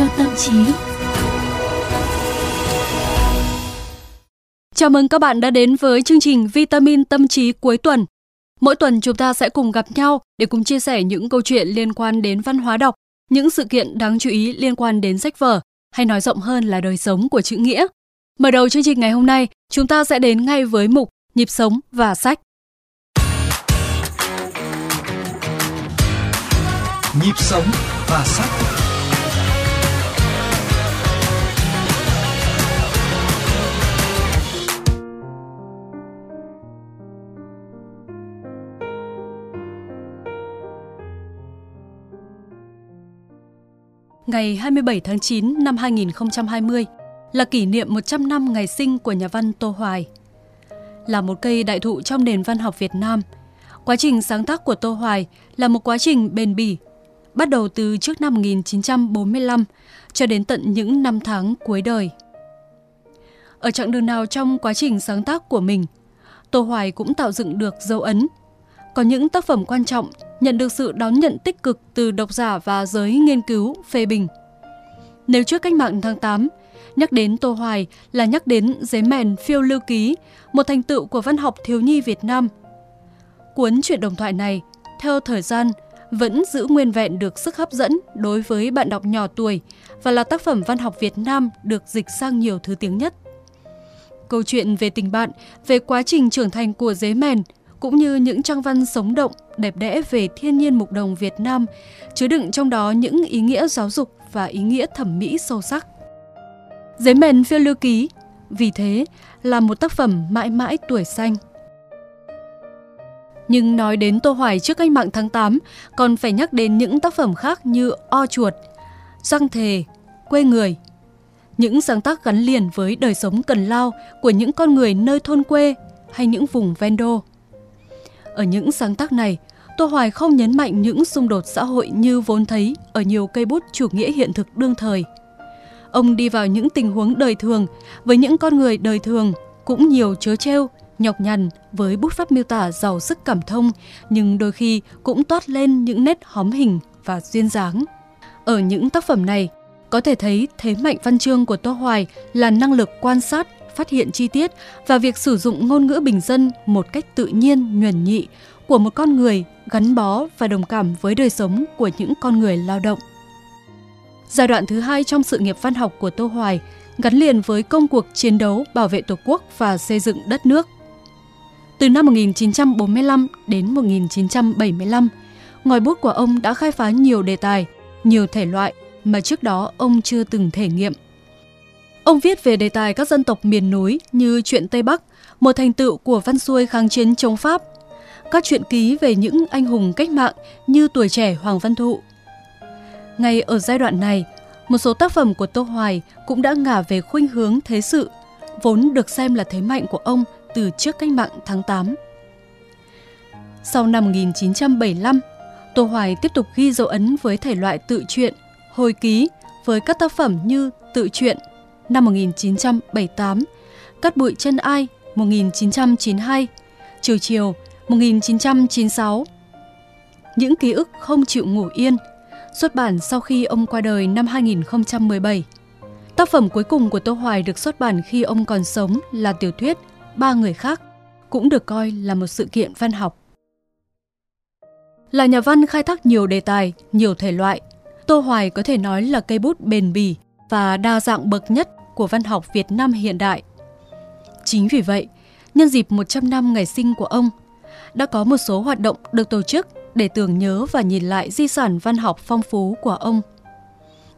cho tâm trí. Chào mừng các bạn đã đến với chương trình Vitamin Tâm trí cuối tuần. Mỗi tuần chúng ta sẽ cùng gặp nhau để cùng chia sẻ những câu chuyện liên quan đến văn hóa đọc, những sự kiện đáng chú ý liên quan đến sách vở, hay nói rộng hơn là đời sống của chữ nghĩa. Mở đầu chương trình ngày hôm nay, chúng ta sẽ đến ngay với mục Nhịp sống và sách. Nhịp sống và sách. Ngày 27 tháng 9 năm 2020 là kỷ niệm 100 năm ngày sinh của nhà văn Tô Hoài. Là một cây đại thụ trong nền văn học Việt Nam, quá trình sáng tác của Tô Hoài là một quá trình bền bỉ, bắt đầu từ trước năm 1945 cho đến tận những năm tháng cuối đời. Ở chặng đường nào trong quá trình sáng tác của mình, Tô Hoài cũng tạo dựng được dấu ấn. Có những tác phẩm quan trọng nhận được sự đón nhận tích cực từ độc giả và giới nghiên cứu, phê bình. Nếu trước cách mạng tháng 8, nhắc đến Tô Hoài là nhắc đến giấy mèn phiêu lưu ký, một thành tựu của văn học thiếu nhi Việt Nam. Cuốn truyện đồng thoại này, theo thời gian, vẫn giữ nguyên vẹn được sức hấp dẫn đối với bạn đọc nhỏ tuổi và là tác phẩm văn học Việt Nam được dịch sang nhiều thứ tiếng nhất. Câu chuyện về tình bạn, về quá trình trưởng thành của giấy mèn – cũng như những trang văn sống động, đẹp đẽ về thiên nhiên mục đồng Việt Nam, chứa đựng trong đó những ý nghĩa giáo dục và ý nghĩa thẩm mỹ sâu sắc. Giấy mền phiêu lưu ký, vì thế là một tác phẩm mãi mãi tuổi xanh. Nhưng nói đến Tô Hoài trước cách mạng tháng 8, còn phải nhắc đến những tác phẩm khác như O Chuột, Răng Thề, Quê Người. Những sáng tác gắn liền với đời sống cần lao của những con người nơi thôn quê hay những vùng ven đô. Ở những sáng tác này, Tô Hoài không nhấn mạnh những xung đột xã hội như vốn thấy ở nhiều cây bút chủ nghĩa hiện thực đương thời. Ông đi vào những tình huống đời thường với những con người đời thường cũng nhiều chớ treo, nhọc nhằn với bút pháp miêu tả giàu sức cảm thông nhưng đôi khi cũng toát lên những nét hóm hình và duyên dáng. Ở những tác phẩm này, có thể thấy thế mạnh văn chương của Tô Hoài là năng lực quan sát, phát hiện chi tiết và việc sử dụng ngôn ngữ bình dân một cách tự nhiên, nhuần nhị của một con người gắn bó và đồng cảm với đời sống của những con người lao động. Giai đoạn thứ hai trong sự nghiệp văn học của Tô Hoài gắn liền với công cuộc chiến đấu bảo vệ Tổ quốc và xây dựng đất nước. Từ năm 1945 đến 1975, ngòi bút của ông đã khai phá nhiều đề tài, nhiều thể loại mà trước đó ông chưa từng thể nghiệm – Ông viết về đề tài các dân tộc miền núi như chuyện Tây Bắc, một thành tựu của văn xuôi kháng chiến chống Pháp, các truyện ký về những anh hùng cách mạng như tuổi trẻ Hoàng Văn Thụ. Ngay ở giai đoạn này, một số tác phẩm của Tô Hoài cũng đã ngả về khuynh hướng thế sự, vốn được xem là thế mạnh của ông từ trước cách mạng tháng 8. Sau năm 1975, Tô Hoài tiếp tục ghi dấu ấn với thể loại tự truyện, hồi ký với các tác phẩm như tự truyện, năm 1978, Cắt bụi chân ai 1992, Chiều chiều 1996. Những ký ức không chịu ngủ yên, xuất bản sau khi ông qua đời năm 2017. Tác phẩm cuối cùng của Tô Hoài được xuất bản khi ông còn sống là tiểu thuyết Ba người khác, cũng được coi là một sự kiện văn học. Là nhà văn khai thác nhiều đề tài, nhiều thể loại, Tô Hoài có thể nói là cây bút bền bỉ và đa dạng bậc nhất của văn học Việt Nam hiện đại. Chính vì vậy, nhân dịp 100 năm ngày sinh của ông, đã có một số hoạt động được tổ chức để tưởng nhớ và nhìn lại di sản văn học phong phú của ông.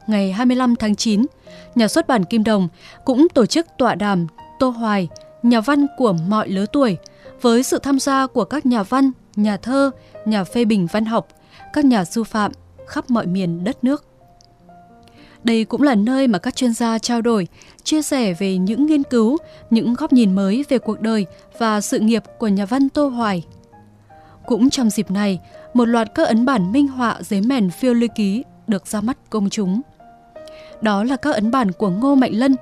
Ngày 25 tháng 9, nhà xuất bản Kim Đồng cũng tổ chức tọa đàm Tô Hoài, nhà văn của mọi lứa tuổi, với sự tham gia của các nhà văn, nhà thơ, nhà phê bình văn học, các nhà sư phạm khắp mọi miền đất nước. Đây cũng là nơi mà các chuyên gia trao đổi, chia sẻ về những nghiên cứu, những góc nhìn mới về cuộc đời và sự nghiệp của nhà văn Tô Hoài. Cũng trong dịp này, một loạt các ấn bản minh họa giấy mèn phiêu lưu ký được ra mắt công chúng. Đó là các ấn bản của Ngô Mạnh Lân,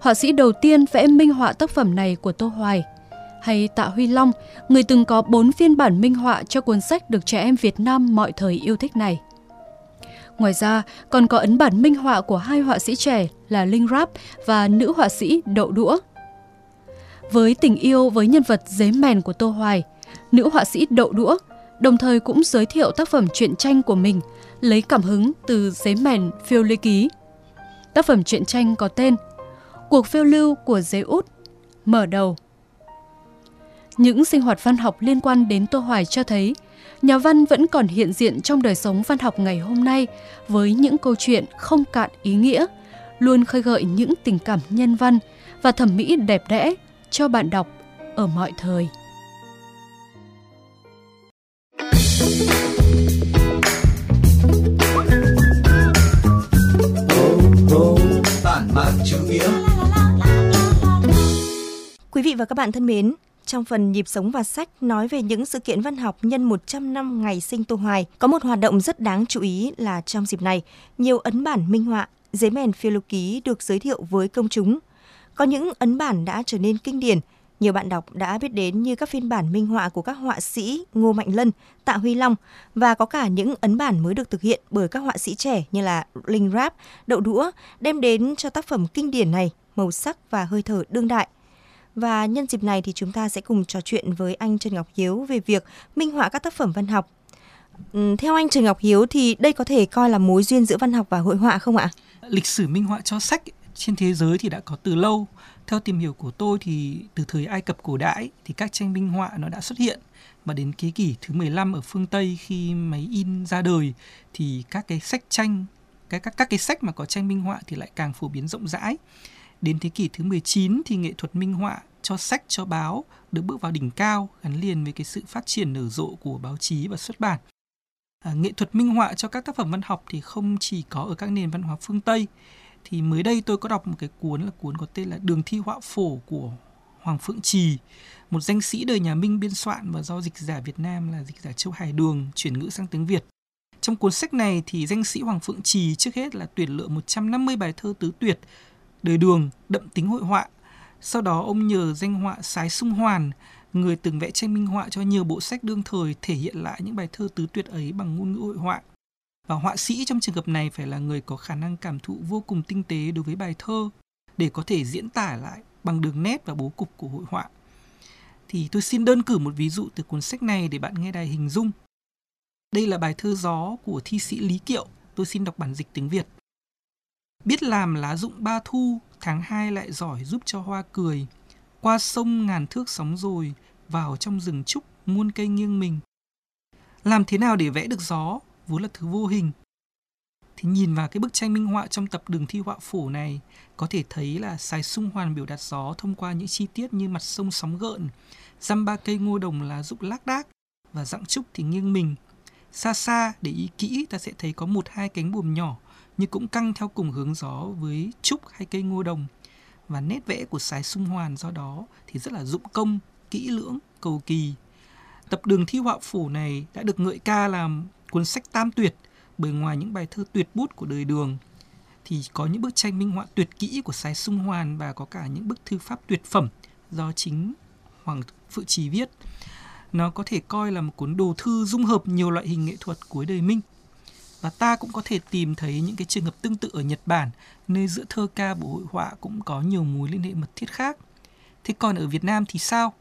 họa sĩ đầu tiên vẽ minh họa tác phẩm này của Tô Hoài, hay Tạ Huy Long, người từng có bốn phiên bản minh họa cho cuốn sách được trẻ em Việt Nam mọi thời yêu thích này. Ngoài ra, còn có ấn bản minh họa của hai họa sĩ trẻ là Linh Rap và nữ họa sĩ Đậu Đũa. Với tình yêu với nhân vật dế mèn của Tô Hoài, nữ họa sĩ Đậu Đũa đồng thời cũng giới thiệu tác phẩm truyện tranh của mình lấy cảm hứng từ dế mèn phiêu lưu ký. Tác phẩm truyện tranh có tên Cuộc phiêu lưu của dế út mở đầu. Những sinh hoạt văn học liên quan đến Tô Hoài cho thấy nhà văn vẫn còn hiện diện trong đời sống văn học ngày hôm nay với những câu chuyện không cạn ý nghĩa, luôn khơi gợi những tình cảm nhân văn và thẩm mỹ đẹp đẽ cho bạn đọc ở mọi thời. Quý vị và các bạn thân mến, trong phần nhịp sống và sách nói về những sự kiện văn học nhân 100 năm ngày sinh Tô Hoài, có một hoạt động rất đáng chú ý là trong dịp này, nhiều ấn bản minh họa, giấy mèn phiêu lưu ký được giới thiệu với công chúng. Có những ấn bản đã trở nên kinh điển, nhiều bạn đọc đã biết đến như các phiên bản minh họa của các họa sĩ Ngô Mạnh Lân, Tạ Huy Long và có cả những ấn bản mới được thực hiện bởi các họa sĩ trẻ như là Linh Rap, Đậu Đũa đem đến cho tác phẩm kinh điển này màu sắc và hơi thở đương đại. Và nhân dịp này thì chúng ta sẽ cùng trò chuyện với anh Trần Ngọc Hiếu về việc minh họa các tác phẩm văn học. Ừ, theo anh Trần Ngọc Hiếu thì đây có thể coi là mối duyên giữa văn học và hội họa không ạ? Lịch sử minh họa cho sách trên thế giới thì đã có từ lâu. Theo tìm hiểu của tôi thì từ thời Ai Cập cổ đại thì các tranh minh họa nó đã xuất hiện và đến thế kỷ thứ 15 ở phương Tây khi máy in ra đời thì các cái sách tranh, cái, các các cái sách mà có tranh minh họa thì lại càng phổ biến rộng rãi. Đến thế kỷ thứ 19 thì nghệ thuật minh họa cho sách cho báo được bước vào đỉnh cao gắn liền với cái sự phát triển nở rộ của báo chí và xuất bản. À, nghệ thuật minh họa cho các tác phẩm văn học thì không chỉ có ở các nền văn hóa phương Tây thì mới đây tôi có đọc một cái cuốn là cuốn có tên là Đường thi họa phổ của Hoàng Phượng Trì, một danh sĩ đời nhà Minh biên soạn và do dịch giả Việt Nam là dịch giả Châu Hải Đường chuyển ngữ sang tiếng Việt. Trong cuốn sách này thì danh sĩ Hoàng Phượng Trì trước hết là tuyển lựa 150 bài thơ tứ tuyệt đời đường đậm tính hội họa. Sau đó ông nhờ danh họa Sái Sung Hoàn, người từng vẽ tranh minh họa cho nhiều bộ sách đương thời thể hiện lại những bài thơ tứ tuyệt ấy bằng ngôn ngữ hội họa. Và họa sĩ trong trường hợp này phải là người có khả năng cảm thụ vô cùng tinh tế đối với bài thơ để có thể diễn tả lại bằng đường nét và bố cục của hội họa. Thì tôi xin đơn cử một ví dụ từ cuốn sách này để bạn nghe đài hình dung. Đây là bài thơ gió của thi sĩ Lý Kiệu, tôi xin đọc bản dịch tiếng Việt. Biết làm lá dụng ba thu, tháng hai lại giỏi giúp cho hoa cười. Qua sông ngàn thước sóng rồi, vào trong rừng trúc muôn cây nghiêng mình. Làm thế nào để vẽ được gió, vốn là thứ vô hình. Thì nhìn vào cái bức tranh minh họa trong tập đường thi họa phổ này, có thể thấy là xài sung hoàn biểu đạt gió thông qua những chi tiết như mặt sông sóng gợn, dăm ba cây ngô đồng lá rụng lác đác và dặng trúc thì nghiêng mình. Xa xa để ý kỹ ta sẽ thấy có một hai cánh buồm nhỏ nhưng cũng căng theo cùng hướng gió với trúc hay cây ngô đồng. Và nét vẽ của sái sung hoàn do đó thì rất là dụng công, kỹ lưỡng, cầu kỳ. Tập đường thi họa phủ này đã được ngợi ca làm cuốn sách tam tuyệt bởi ngoài những bài thơ tuyệt bút của đời đường thì có những bức tranh minh họa tuyệt kỹ của Sái Sung Hoàn và có cả những bức thư pháp tuyệt phẩm do chính Hoàng Phự Trì viết. Nó có thể coi là một cuốn đồ thư dung hợp nhiều loại hình nghệ thuật cuối đời Minh. Và ta cũng có thể tìm thấy những cái trường hợp tương tự ở Nhật Bản, nơi giữa thơ ca và hội họa cũng có nhiều mối liên hệ mật thiết khác. Thế còn ở Việt Nam thì sao?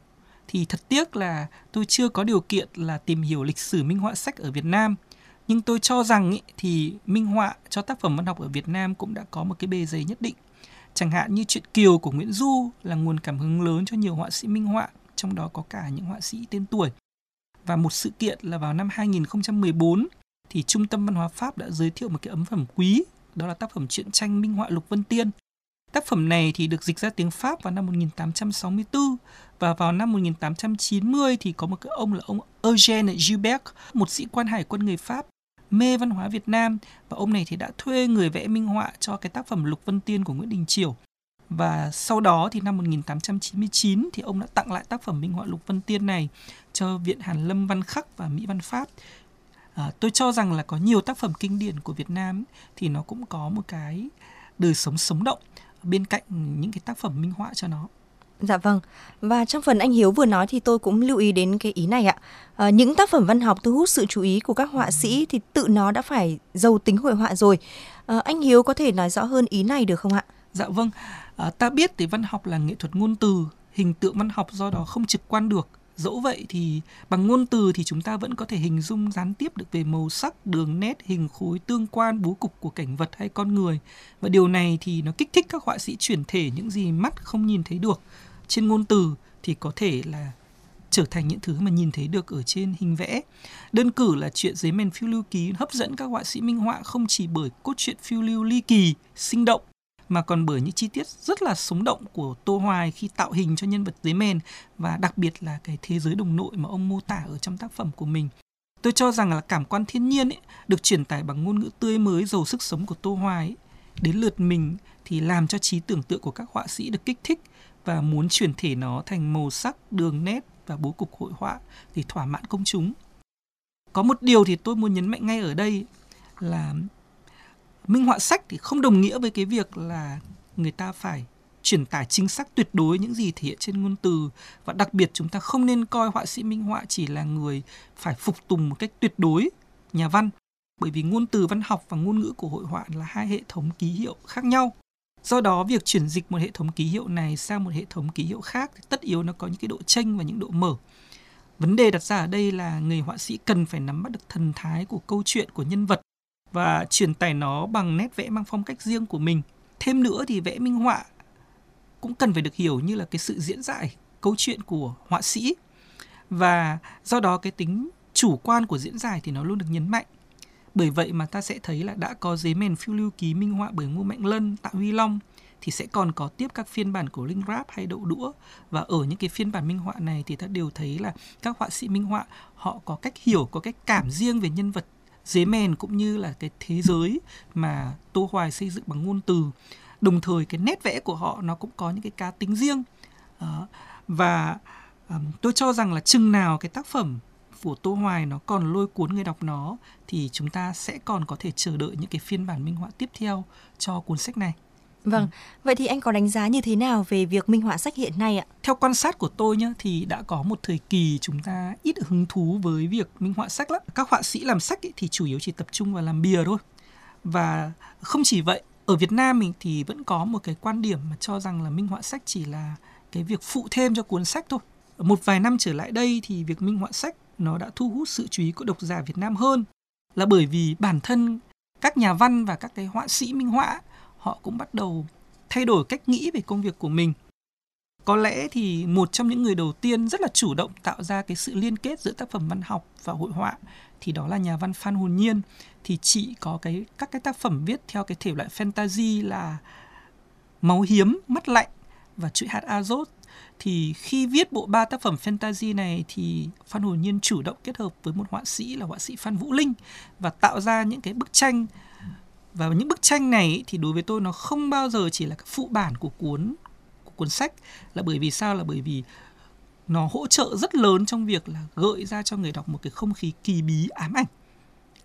Thì thật tiếc là tôi chưa có điều kiện là tìm hiểu lịch sử minh họa sách ở Việt Nam. Nhưng tôi cho rằng ý, thì minh họa cho tác phẩm văn học ở Việt Nam cũng đã có một cái bề dày nhất định. Chẳng hạn như chuyện Kiều của Nguyễn Du là nguồn cảm hứng lớn cho nhiều họa sĩ minh họa, trong đó có cả những họa sĩ tên tuổi. Và một sự kiện là vào năm 2014 thì Trung tâm Văn hóa Pháp đã giới thiệu một cái ấn phẩm quý, đó là tác phẩm truyện tranh Minh họa Lục Vân Tiên. Tác phẩm này thì được dịch ra tiếng Pháp vào năm 1864 và vào năm 1890 thì có một cái ông là ông Eugène Gilbert, một sĩ quan hải quân người Pháp mê văn hóa Việt Nam và ông này thì đã thuê người vẽ minh họa cho cái tác phẩm Lục Vân Tiên của Nguyễn Đình Chiểu. Và sau đó thì năm 1899 thì ông đã tặng lại tác phẩm minh họa Lục Vân Tiên này cho Viện Hàn Lâm Văn Khắc và Mỹ Văn Pháp à, tôi cho rằng là có nhiều tác phẩm kinh điển của Việt Nam thì nó cũng có một cái đời sống sống động bên cạnh những cái tác phẩm minh họa cho nó Dạ vâng. Và trong phần anh Hiếu vừa nói thì tôi cũng lưu ý đến cái ý này ạ. À, những tác phẩm văn học thu hút sự chú ý của các họa sĩ thì tự nó đã phải giàu tính hội họa rồi. À, anh Hiếu có thể nói rõ hơn ý này được không ạ? Dạ vâng. À, ta biết thì văn học là nghệ thuật ngôn từ, hình tượng văn học do đó không trực quan được dẫu vậy thì bằng ngôn từ thì chúng ta vẫn có thể hình dung gián tiếp được về màu sắc đường nét hình khối tương quan bố cục của cảnh vật hay con người và điều này thì nó kích thích các họa sĩ chuyển thể những gì mắt không nhìn thấy được trên ngôn từ thì có thể là trở thành những thứ mà nhìn thấy được ở trên hình vẽ. Đơn cử là chuyện giấy mèn phiêu lưu ký hấp dẫn các họa sĩ minh họa không chỉ bởi cốt truyện phiêu lưu ly kỳ, sinh động mà còn bởi những chi tiết rất là sống động của Tô Hoài khi tạo hình cho nhân vật dưới men và đặc biệt là cái thế giới đồng nội mà ông mô tả ở trong tác phẩm của mình. Tôi cho rằng là cảm quan thiên nhiên ấy, được truyền tải bằng ngôn ngữ tươi mới giàu sức sống của Tô Hoài ấy, đến lượt mình thì làm cho trí tưởng tượng của các họa sĩ được kích thích và muốn chuyển thể nó thành màu sắc, đường nét và bố cục hội họa để thỏa mãn công chúng. Có một điều thì tôi muốn nhấn mạnh ngay ở đây là minh họa sách thì không đồng nghĩa với cái việc là người ta phải truyền tải chính xác tuyệt đối những gì thể hiện trên ngôn từ. Và đặc biệt chúng ta không nên coi họa sĩ minh họa chỉ là người phải phục tùng một cách tuyệt đối nhà văn. Bởi vì ngôn từ văn học và ngôn ngữ của hội họa là hai hệ thống ký hiệu khác nhau. Do đó, việc chuyển dịch một hệ thống ký hiệu này sang một hệ thống ký hiệu khác thì tất yếu nó có những cái độ chênh và những độ mở. Vấn đề đặt ra ở đây là người họa sĩ cần phải nắm bắt được thần thái của câu chuyện của nhân vật và truyền tải nó bằng nét vẽ mang phong cách riêng của mình. Thêm nữa thì vẽ minh họa cũng cần phải được hiểu như là cái sự diễn giải câu chuyện của họa sĩ và do đó cái tính chủ quan của diễn giải thì nó luôn được nhấn mạnh. Bởi vậy mà ta sẽ thấy là đã có giấy mèn phiêu lưu ký minh họa bởi Ngô Mạnh Lân, Tạ Huy Long thì sẽ còn có tiếp các phiên bản của Linh Rap hay Đậu Đũa và ở những cái phiên bản minh họa này thì ta đều thấy là các họa sĩ minh họa họ có cách hiểu, có cách cảm riêng về nhân vật dế mèn cũng như là cái thế giới mà Tô Hoài xây dựng bằng ngôn từ. Đồng thời cái nét vẽ của họ nó cũng có những cái cá tính riêng. Đó. Và um, tôi cho rằng là chừng nào cái tác phẩm của Tô Hoài nó còn lôi cuốn người đọc nó thì chúng ta sẽ còn có thể chờ đợi những cái phiên bản minh họa tiếp theo cho cuốn sách này. Vâng, ừ. vậy thì anh có đánh giá như thế nào về việc minh họa sách hiện nay ạ? Theo quan sát của tôi nhá thì đã có một thời kỳ chúng ta ít hứng thú với việc minh họa sách lắm. Các họa sĩ làm sách ấy thì chủ yếu chỉ tập trung vào làm bìa thôi. Và không chỉ vậy, ở Việt Nam mình thì vẫn có một cái quan điểm mà cho rằng là minh họa sách chỉ là cái việc phụ thêm cho cuốn sách thôi. Một vài năm trở lại đây thì việc minh họa sách nó đã thu hút sự chú ý của độc giả Việt Nam hơn là bởi vì bản thân các nhà văn và các cái họa sĩ minh họa họ cũng bắt đầu thay đổi cách nghĩ về công việc của mình. Có lẽ thì một trong những người đầu tiên rất là chủ động tạo ra cái sự liên kết giữa tác phẩm văn học và hội họa thì đó là nhà văn Phan Hồn Nhiên. Thì chị có cái, các cái tác phẩm viết theo cái thể loại fantasy là máu hiếm, mắt lạnh và chuỗi hạt azot. Thì khi viết bộ ba tác phẩm fantasy này thì Phan Hồn Nhiên chủ động kết hợp với một họa sĩ là họa sĩ Phan Vũ Linh và tạo ra những cái bức tranh và những bức tranh này thì đối với tôi nó không bao giờ chỉ là phụ bản của cuốn của cuốn sách là bởi vì sao? Là bởi vì nó hỗ trợ rất lớn trong việc là gợi ra cho người đọc một cái không khí kỳ bí ám ảnh.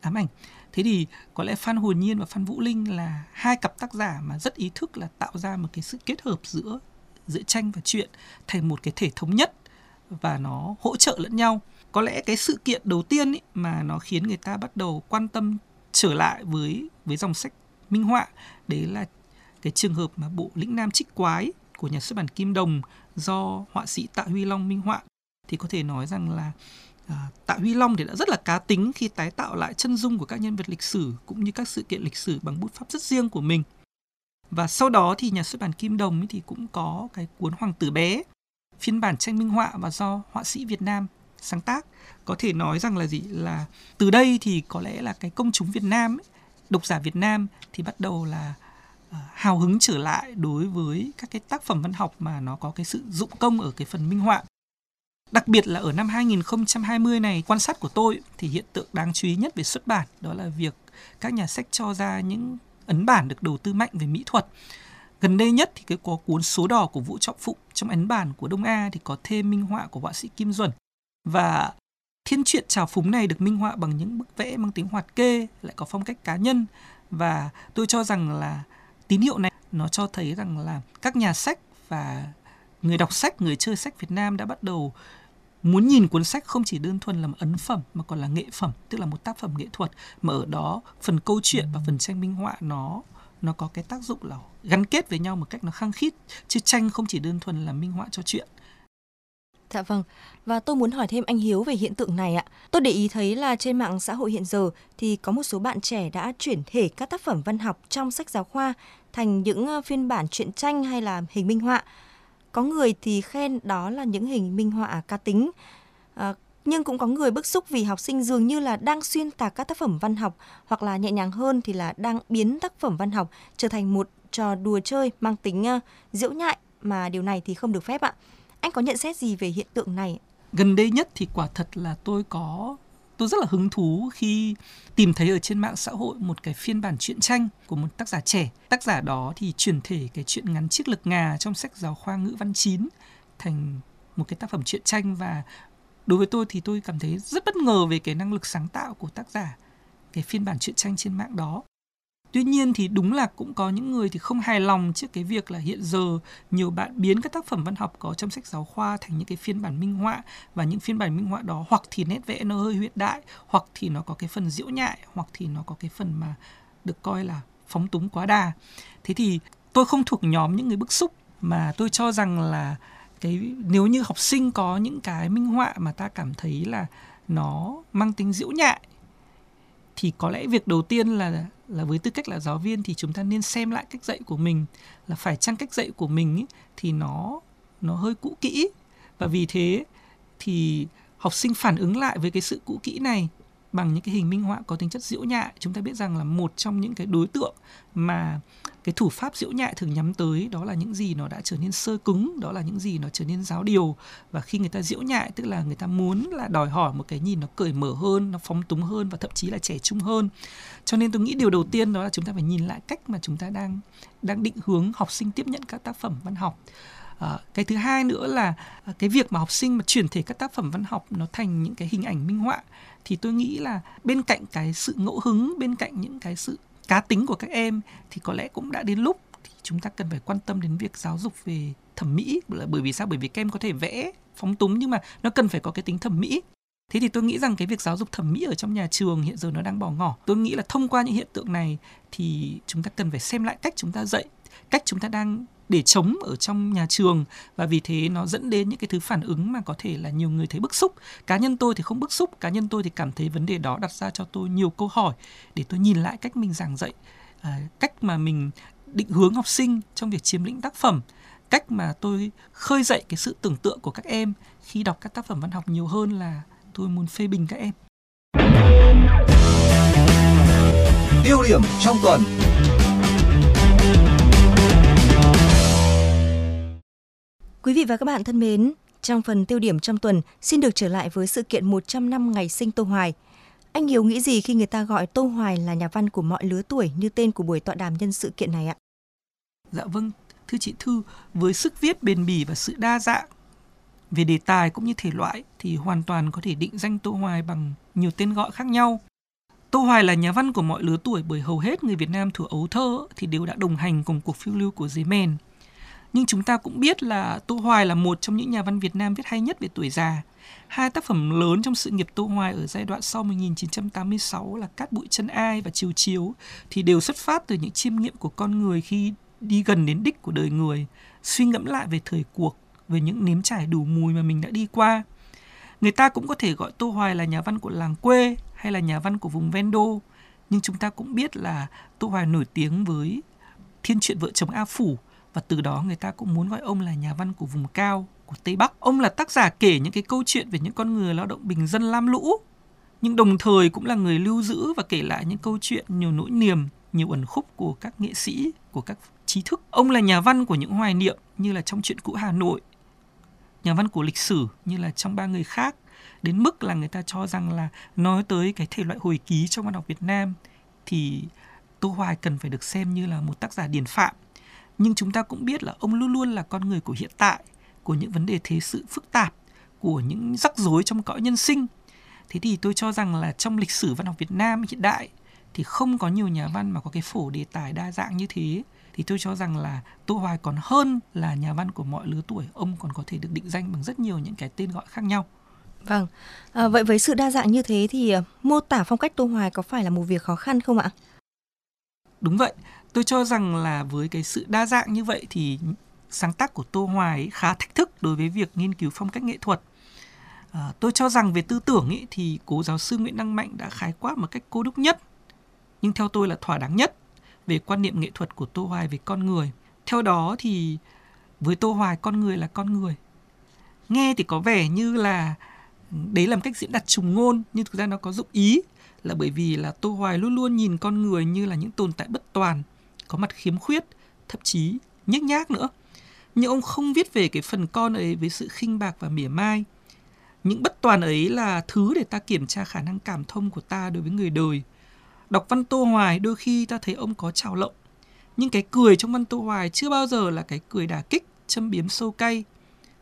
Ám ảnh. Thế thì có lẽ phan hồn nhiên và phan vũ linh là hai cặp tác giả mà rất ý thức là tạo ra một cái sự kết hợp giữa giữa tranh và truyện thành một cái thể thống nhất và nó hỗ trợ lẫn nhau. Có lẽ cái sự kiện đầu tiên ý, mà nó khiến người ta bắt đầu quan tâm trở lại với với dòng sách minh họa. Đấy là cái trường hợp mà bộ lĩnh nam trích quái của nhà xuất bản kim đồng do họa sĩ tạ huy long minh họa. Thì có thể nói rằng là à, tạ huy long thì đã rất là cá tính khi tái tạo lại chân dung của các nhân vật lịch sử cũng như các sự kiện lịch sử bằng bút pháp rất riêng của mình. Và sau đó thì nhà xuất bản kim đồng thì cũng có cái cuốn hoàng tử bé phiên bản tranh minh họa và do họa sĩ việt nam sáng tác. Có thể nói rằng là gì? Là từ đây thì có lẽ là cái công chúng Việt Nam ấy, độc giả Việt Nam thì bắt đầu là ờ, hào hứng trở lại đối với các cái tác phẩm văn học mà nó có cái sự dụng công ở cái phần minh họa. Đặc biệt là ở năm 2020 này, quan sát của tôi thì hiện tượng đáng chú ý nhất về xuất bản đó là việc các nhà sách cho ra những ấn bản được đầu tư mạnh về mỹ thuật. Gần đây nhất thì cái có cuốn số đỏ của Vũ Trọng Phụng trong ấn bản của Đông A thì có thêm minh họa của họa sĩ Kim Duẩn và thiên truyện trào phúng này được minh họa bằng những bức vẽ mang tính hoạt kê, lại có phong cách cá nhân. Và tôi cho rằng là tín hiệu này nó cho thấy rằng là các nhà sách và người đọc sách, người chơi sách Việt Nam đã bắt đầu muốn nhìn cuốn sách không chỉ đơn thuần là một ấn phẩm mà còn là nghệ phẩm, tức là một tác phẩm nghệ thuật. Mà ở đó phần câu chuyện và phần tranh minh họa nó nó có cái tác dụng là gắn kết với nhau một cách nó khăng khít. Chứ tranh không chỉ đơn thuần là minh họa cho chuyện Dạ vâng, và tôi muốn hỏi thêm anh Hiếu về hiện tượng này ạ. Tôi để ý thấy là trên mạng xã hội hiện giờ thì có một số bạn trẻ đã chuyển thể các tác phẩm văn học trong sách giáo khoa thành những ờ, phiên bản truyện tranh hay là hình minh họa. Có người thì khen đó là những hình minh họa cá tính, à, nhưng cũng có người bức xúc vì học sinh dường như là đang xuyên tạc các tác phẩm văn học hoặc là nhẹ nhàng hơn thì là đang biến tác phẩm văn học trở thành một trò đùa chơi mang tính uh, diễu nhại mà điều này thì không được phép ạ. Anh có nhận xét gì về hiện tượng này? Gần đây nhất thì quả thật là tôi có, tôi rất là hứng thú khi tìm thấy ở trên mạng xã hội một cái phiên bản truyện tranh của một tác giả trẻ. Tác giả đó thì chuyển thể cái chuyện ngắn chiếc lực ngà trong sách giáo khoa ngữ văn 9 thành một cái tác phẩm truyện tranh và đối với tôi thì tôi cảm thấy rất bất ngờ về cái năng lực sáng tạo của tác giả cái phiên bản truyện tranh trên mạng đó Tuy nhiên thì đúng là cũng có những người thì không hài lòng trước cái việc là hiện giờ nhiều bạn biến các tác phẩm văn học có trong sách giáo khoa thành những cái phiên bản minh họa và những phiên bản minh họa đó hoặc thì nét vẽ nó hơi hiện đại, hoặc thì nó có cái phần diễu nhại, hoặc thì nó có cái phần mà được coi là phóng túng quá đà. Thế thì tôi không thuộc nhóm những người bức xúc mà tôi cho rằng là cái nếu như học sinh có những cái minh họa mà ta cảm thấy là nó mang tính diễu nhại thì có lẽ việc đầu tiên là là với tư cách là giáo viên thì chúng ta nên xem lại cách dạy của mình. Là phải chăng cách dạy của mình ý, thì nó nó hơi cũ kỹ. Và vì thế thì học sinh phản ứng lại với cái sự cũ kỹ này bằng những cái hình minh họa có tính chất diễu nhại chúng ta biết rằng là một trong những cái đối tượng mà cái thủ pháp diễu nhại thường nhắm tới đó là những gì nó đã trở nên sơ cứng đó là những gì nó trở nên giáo điều. Và khi người ta diễu nhại tức là người ta muốn là đòi hỏi một cái nhìn nó cởi mở hơn nó phóng túng hơn và thậm chí là trẻ trung hơn. Cho nên tôi nghĩ điều đầu tiên đó là chúng ta phải nhìn lại cách mà chúng ta đang đang định hướng học sinh tiếp nhận các tác phẩm văn học. À, cái thứ hai nữa là à, cái việc mà học sinh mà chuyển thể các tác phẩm văn học nó thành những cái hình ảnh minh họa thì tôi nghĩ là bên cạnh cái sự ngẫu hứng bên cạnh những cái sự cá tính của các em thì có lẽ cũng đã đến lúc thì chúng ta cần phải quan tâm đến việc giáo dục về thẩm mỹ bởi vì sao? Bởi vì các em có thể vẽ phóng túng nhưng mà nó cần phải có cái tính thẩm mỹ. Thế thì tôi nghĩ rằng cái việc giáo dục thẩm mỹ ở trong nhà trường hiện giờ nó đang bỏ ngỏ. Tôi nghĩ là thông qua những hiện tượng này thì chúng ta cần phải xem lại cách chúng ta dạy, cách chúng ta đang để chống ở trong nhà trường. Và vì thế nó dẫn đến những cái thứ phản ứng mà có thể là nhiều người thấy bức xúc. Cá nhân tôi thì không bức xúc cá nhân tôi thì cảm thấy vấn đề đó đặt ra cho tôi nhiều câu hỏi để tôi nhìn lại cách mình giảng dạy à, cách mà mình định hướng học sinh trong việc chiếm lĩnh tác phẩm cách mà tôi khơi dậy cái sự tưởng tượng của các em khi đọc các tác phẩm văn học nhiều hơn là tôi muốn phê bình các em. Tiêu điểm trong tuần. Quý vị và các bạn thân mến, trong phần tiêu điểm trong tuần, xin được trở lại với sự kiện 100 năm ngày sinh Tô Hoài. Anh Hiếu nghĩ gì khi người ta gọi Tô Hoài là nhà văn của mọi lứa tuổi như tên của buổi tọa đàm nhân sự kiện này ạ? Dạ vâng, thưa chị Thư, với sức viết bền bỉ và sự đa dạng về đề tài cũng như thể loại thì hoàn toàn có thể định danh Tô Hoài bằng nhiều tên gọi khác nhau. Tô Hoài là nhà văn của mọi lứa tuổi bởi hầu hết người Việt Nam thuở ấu thơ thì đều đã đồng hành cùng cuộc phiêu lưu của giấy mèn nhưng chúng ta cũng biết là Tô Hoài là một trong những nhà văn Việt Nam viết hay nhất về tuổi già. Hai tác phẩm lớn trong sự nghiệp Tô Hoài ở giai đoạn sau 1986 là Cát bụi chân ai và Chiều chiếu thì đều xuất phát từ những chiêm nghiệm của con người khi đi gần đến đích của đời người, suy ngẫm lại về thời cuộc, về những nếm trải đủ mùi mà mình đã đi qua. Người ta cũng có thể gọi Tô Hoài là nhà văn của làng quê hay là nhà văn của vùng ven đô, nhưng chúng ta cũng biết là Tô Hoài nổi tiếng với thiên truyện vợ chồng A Phủ và từ đó người ta cũng muốn gọi ông là nhà văn của vùng cao của Tây Bắc. Ông là tác giả kể những cái câu chuyện về những con người lao động bình dân lam lũ, nhưng đồng thời cũng là người lưu giữ và kể lại những câu chuyện nhiều nỗi niềm, nhiều ẩn khúc của các nghệ sĩ, của các trí thức. Ông là nhà văn của những hoài niệm như là trong chuyện cũ Hà Nội, nhà văn của lịch sử như là trong ba người khác, đến mức là người ta cho rằng là nói tới cái thể loại hồi ký trong văn học Việt Nam thì Tô Hoài cần phải được xem như là một tác giả điển phạm nhưng chúng ta cũng biết là ông luôn luôn là con người của hiện tại của những vấn đề thế sự phức tạp của những rắc rối trong cõi nhân sinh. Thế thì tôi cho rằng là trong lịch sử văn học Việt Nam hiện đại thì không có nhiều nhà văn mà có cái phổ đề tài đa dạng như thế. Thì tôi cho rằng là Tô Hoài còn hơn là nhà văn của mọi lứa tuổi, ông còn có thể được định danh bằng rất nhiều những cái tên gọi khác nhau. Vâng, à, vậy với sự đa dạng như thế thì uh, mô tả phong cách Tô Hoài có phải là một việc khó khăn không ạ? Đúng vậy, tôi cho rằng là với cái sự đa dạng như vậy thì sáng tác của Tô Hoài khá thách thức đối với việc nghiên cứu phong cách nghệ thuật. À, tôi cho rằng về tư tưởng ý, thì cố giáo sư Nguyễn Đăng Mạnh đã khái quát một cách cô đúc nhất, nhưng theo tôi là thỏa đáng nhất về quan niệm nghệ thuật của Tô Hoài về con người. Theo đó thì với Tô Hoài con người là con người. Nghe thì có vẻ như là đấy là một cách diễn đạt trùng ngôn nhưng thực ra nó có dụng ý là bởi vì là Tô Hoài luôn luôn nhìn con người như là những tồn tại bất toàn, có mặt khiếm khuyết, thậm chí nhếch nhác nữa. Nhưng ông không viết về cái phần con ấy với sự khinh bạc và mỉa mai. Những bất toàn ấy là thứ để ta kiểm tra khả năng cảm thông của ta đối với người đời. Đọc văn Tô Hoài đôi khi ta thấy ông có trào lộng. Nhưng cái cười trong văn Tô Hoài chưa bao giờ là cái cười đả kích, châm biếm sâu cay.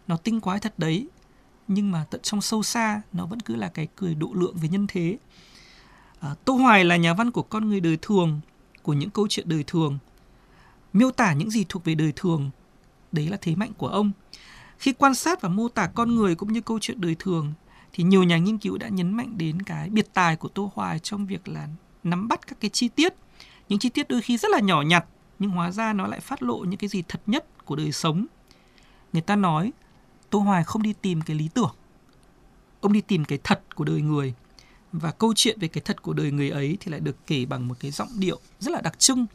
Nó tinh quái thật đấy, nhưng mà tận trong sâu xa nó vẫn cứ là cái cười độ lượng về nhân thế. À, Tô Hoài là nhà văn của con người đời thường, của những câu chuyện đời thường. Miêu tả những gì thuộc về đời thường, đấy là thế mạnh của ông. Khi quan sát và mô tả con người cũng như câu chuyện đời thường, thì nhiều nhà nghiên cứu đã nhấn mạnh đến cái biệt tài của Tô Hoài trong việc là nắm bắt các cái chi tiết. Những chi tiết đôi khi rất là nhỏ nhặt, nhưng hóa ra nó lại phát lộ những cái gì thật nhất của đời sống. Người ta nói Tô Hoài không đi tìm cái lý tưởng. Ông đi tìm cái thật của đời người. Và câu chuyện về cái thật của đời người ấy thì lại được kể bằng một cái giọng điệu rất là đặc trưng,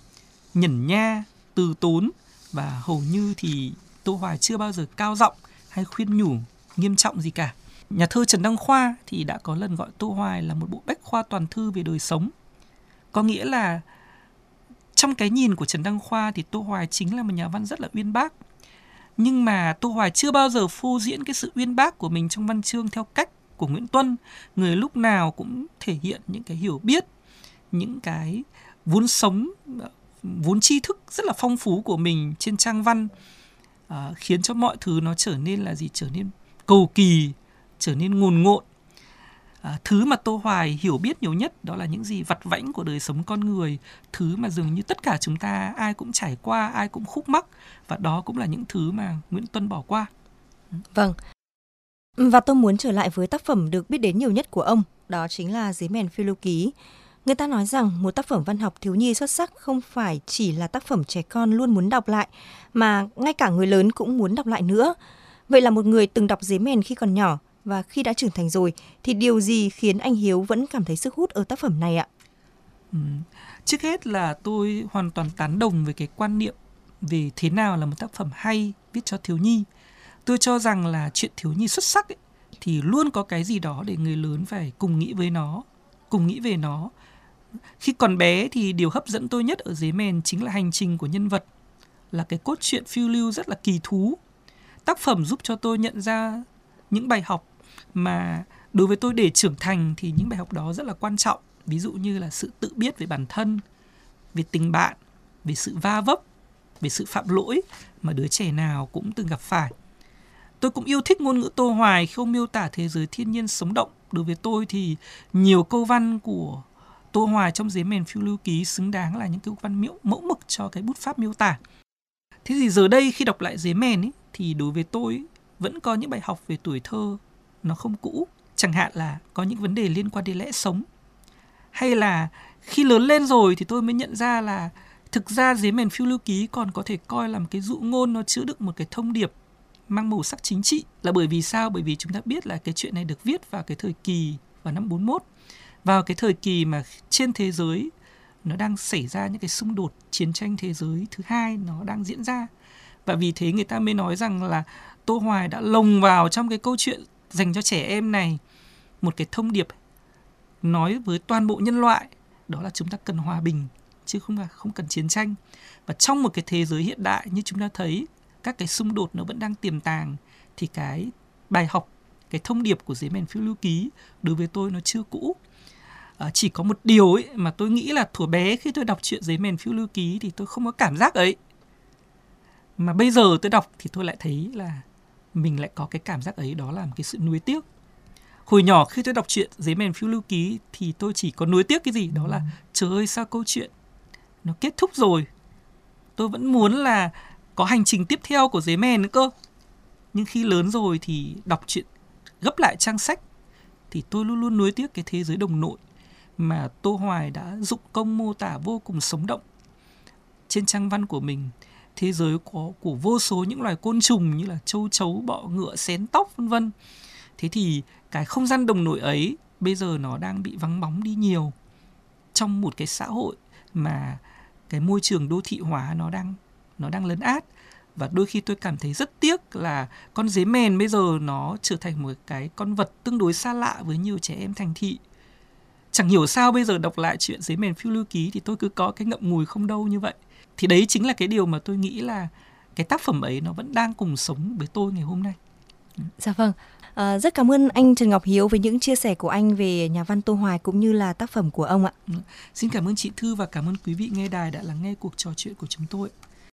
nhẩn nha, từ tốn và hầu như thì Tô Hoài chưa bao giờ cao giọng hay khuyên nhủ nghiêm trọng gì cả. Nhà thơ Trần Đăng Khoa thì đã có lần gọi Tô Hoài là một bộ bách khoa toàn thư về đời sống. Có nghĩa là trong cái nhìn của Trần Đăng Khoa thì Tô Hoài chính là một nhà văn rất là uyên bác nhưng mà Tô Hoài chưa bao giờ phô diễn cái sự uyên bác của mình trong văn chương theo cách của Nguyễn Tuân, người lúc nào cũng thể hiện những cái hiểu biết, những cái vốn sống, vốn tri thức rất là phong phú của mình trên trang văn, à, khiến cho mọi thứ nó trở nên là gì? Trở nên cầu kỳ, trở nên ngồn ngộn. À, thứ mà tô hoài hiểu biết nhiều nhất đó là những gì vặt vãnh của đời sống con người thứ mà dường như tất cả chúng ta ai cũng trải qua ai cũng khúc mắc và đó cũng là những thứ mà nguyễn tuân bỏ qua. Vâng và tôi muốn trở lại với tác phẩm được biết đến nhiều nhất của ông đó chính là Dế mèn phiêu lưu ký Người ta nói rằng một tác phẩm văn học thiếu nhi xuất sắc không phải chỉ là tác phẩm trẻ con luôn muốn đọc lại, mà ngay cả người lớn cũng muốn đọc lại nữa. Vậy là một người từng đọc Dế mèn khi còn nhỏ, và khi đã trưởng thành rồi thì điều gì khiến anh Hiếu vẫn cảm thấy sức hút ở tác phẩm này ạ? Ừ. Trước hết là tôi hoàn toàn tán đồng với cái quan niệm về thế nào là một tác phẩm hay viết cho thiếu nhi. Tôi cho rằng là chuyện thiếu nhi xuất sắc ấy, thì luôn có cái gì đó để người lớn phải cùng nghĩ với nó, cùng nghĩ về nó. Khi còn bé thì điều hấp dẫn tôi nhất ở dế mèn chính là hành trình của nhân vật, là cái cốt truyện phiêu lưu rất là kỳ thú. Tác phẩm giúp cho tôi nhận ra những bài học mà đối với tôi để trưởng thành thì những bài học đó rất là quan trọng ví dụ như là sự tự biết về bản thân về tình bạn về sự va vấp về sự phạm lỗi mà đứa trẻ nào cũng từng gặp phải tôi cũng yêu thích ngôn ngữ tô hoài khi ông miêu tả thế giới thiên nhiên sống động. Đối với tôi thì nhiều câu văn của tô hoài trong giấy mèn phiêu lưu ký xứng đáng là những câu văn miễu mẫu mực cho cái bút pháp miêu tả. Thế thì giờ đây khi đọc lại giấy mèn ấy, thì đối với tôi vẫn có những bài học về tuổi thơ nó không cũ. Chẳng hạn là có những vấn đề liên quan đến lẽ sống. Hay là khi lớn lên rồi thì tôi mới nhận ra là thực ra giấy mèn phiêu lưu ký còn có thể coi là một cái dụ ngôn nó chứa đựng một cái thông điệp mang màu sắc chính trị là bởi vì sao? Bởi vì chúng ta biết là cái chuyện này được viết vào cái thời kỳ, vào năm 41 vào cái thời kỳ mà trên thế giới nó đang xảy ra những cái xung đột chiến tranh thế giới thứ hai nó đang diễn ra. Và vì thế người ta mới nói rằng là Tô Hoài đã lồng vào trong cái câu chuyện dành cho trẻ em này một cái thông điệp nói với toàn bộ nhân loại, đó là chúng ta cần hòa bình, chứ không là không cần chiến tranh. Và trong một cái thế giới hiện đại như chúng ta thấy các cái xung đột nó vẫn đang tiềm tàng thì cái bài học cái thông điệp của giấy mèn phiêu lưu ký đối với tôi nó chưa cũ. À, chỉ có một điều ấy mà tôi nghĩ là thuở bé khi tôi đọc chuyện giấy mèn phiêu lưu ký thì tôi không có cảm giác ấy. Mà bây giờ tôi đọc thì tôi lại thấy là mình lại có cái cảm giác ấy đó là một cái sự nuối tiếc. Hồi nhỏ khi tôi đọc truyện giấy mèn phiêu lưu ký thì tôi chỉ có nuối tiếc cái gì đó là ừ. trời ơi sao câu chuyện nó kết thúc rồi? Tôi vẫn muốn là có hành trình tiếp theo của giấy mèn nữa cơ nhưng khi lớn rồi thì đọc truyện gấp lại trang sách thì tôi luôn luôn nuối tiếc cái thế giới đồng nội mà Tô Hoài đã dụng công mô tả vô cùng sống động. Trên trang văn của mình, thế giới có của vô số những loài côn trùng như là châu chấu, bọ ngựa, xén tóc vân vân. Thế thì cái không gian đồng nội ấy bây giờ nó đang bị vắng bóng đi nhiều trong một cái xã hội mà cái môi trường đô thị hóa nó đang nó đang lấn át. Và đôi khi tôi cảm thấy rất tiếc là con dế mèn bây giờ nó trở thành một cái con vật tương đối xa lạ với nhiều trẻ em thành thị. Chẳng hiểu sao bây giờ đọc lại chuyện dế mèn phiêu lưu ký thì tôi cứ có cái ngậm ngùi không đâu như vậy. Thì đấy chính là cái điều mà tôi nghĩ là cái tác phẩm ấy nó vẫn đang cùng sống với tôi ngày hôm nay. Dạ vâng. À, rất cảm ơn anh Trần Ngọc Hiếu với những chia sẻ của anh về nhà văn Tô Hoài cũng như là tác phẩm của ông ạ. Xin cảm ơn chị Thư và cảm ơn quý vị nghe đài đã lắng nghe cuộc trò chuyện của chúng tôi.